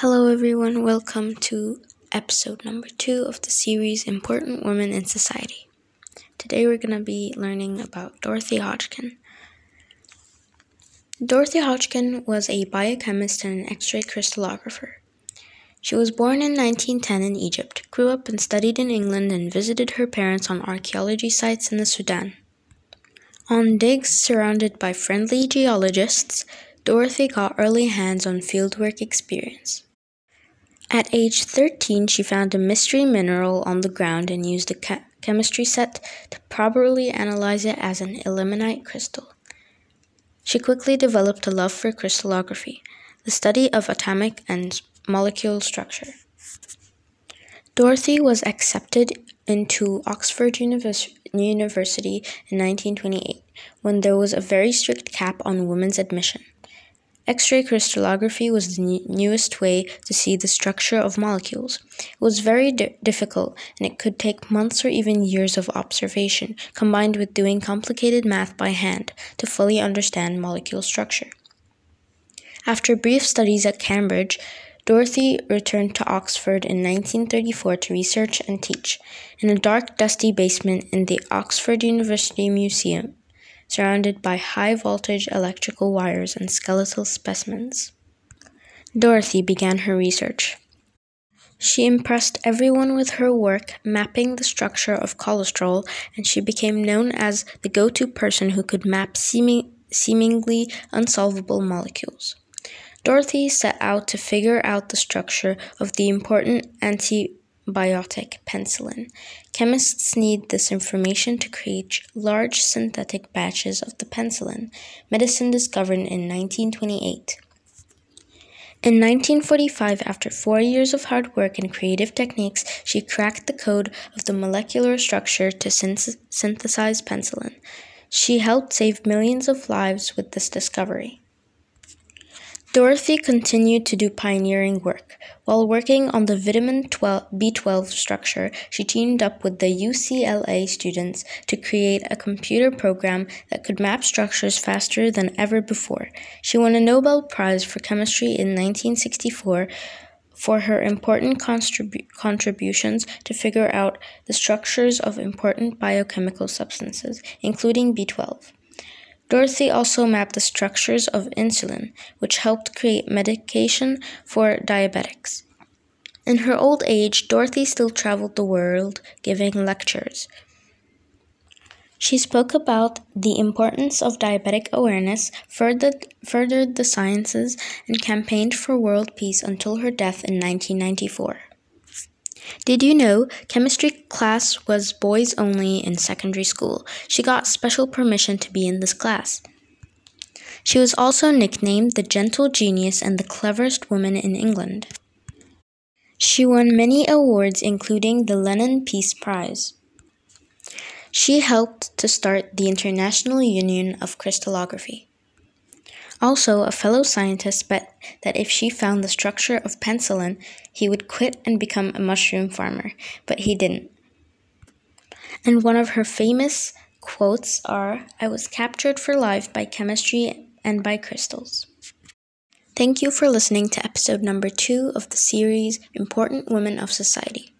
Hello, everyone. Welcome to episode number two of the series Important Women in Society. Today, we're going to be learning about Dorothy Hodgkin. Dorothy Hodgkin was a biochemist and an X ray crystallographer. She was born in 1910 in Egypt, grew up and studied in England, and visited her parents on archaeology sites in the Sudan. On digs surrounded by friendly geologists, Dorothy got early hands on fieldwork experience. At age 13, she found a mystery mineral on the ground and used a chemistry set to properly analyze it as an ilmenite crystal. She quickly developed a love for crystallography, the study of atomic and molecule structure. Dorothy was accepted into Oxford University in 1928 when there was a very strict cap on women's admission. X-ray crystallography was the newest way to see the structure of molecules. It was very di- difficult, and it could take months or even years of observation, combined with doing complicated math by hand, to fully understand molecule structure. After brief studies at Cambridge, Dorothy returned to Oxford in 1934 to research and teach. In a dark, dusty basement in the Oxford University Museum, surrounded by high voltage electrical wires and skeletal specimens. Dorothy began her research. She impressed everyone with her work mapping the structure of cholesterol, and she became known as the go to person who could map seeming, seemingly unsolvable molecules. Dorothy set out to figure out the structure of the important anti biotic penicillin. Chemists need this information to create large synthetic batches of the penicillin, medicine discovered in 1928. In 1945, after four years of hard work and creative techniques, she cracked the code of the molecular structure to synth- synthesize penicillin. She helped save millions of lives with this discovery. Dorothy continued to do pioneering work. While working on the vitamin B12 structure, she teamed up with the UCLA students to create a computer program that could map structures faster than ever before. She won a Nobel Prize for Chemistry in 1964 for her important contribu- contributions to figure out the structures of important biochemical substances, including B12. Dorothy also mapped the structures of insulin, which helped create medication for diabetics. In her old age, Dorothy still traveled the world giving lectures. She spoke about the importance of diabetic awareness, furthered, furthered the sciences, and campaigned for world peace until her death in 1994. Did you know chemistry class was boys only in secondary school? She got special permission to be in this class. She was also nicknamed the gentle genius and the cleverest woman in England. She won many awards, including the Lenin Peace Prize. She helped to start the International Union of Crystallography. Also, a fellow scientist bet that if she found the structure of penicillin, he would quit and become a mushroom farmer, but he didn't. And one of her famous quotes are I was captured for life by chemistry and by crystals. Thank you for listening to episode number two of the series Important Women of Society.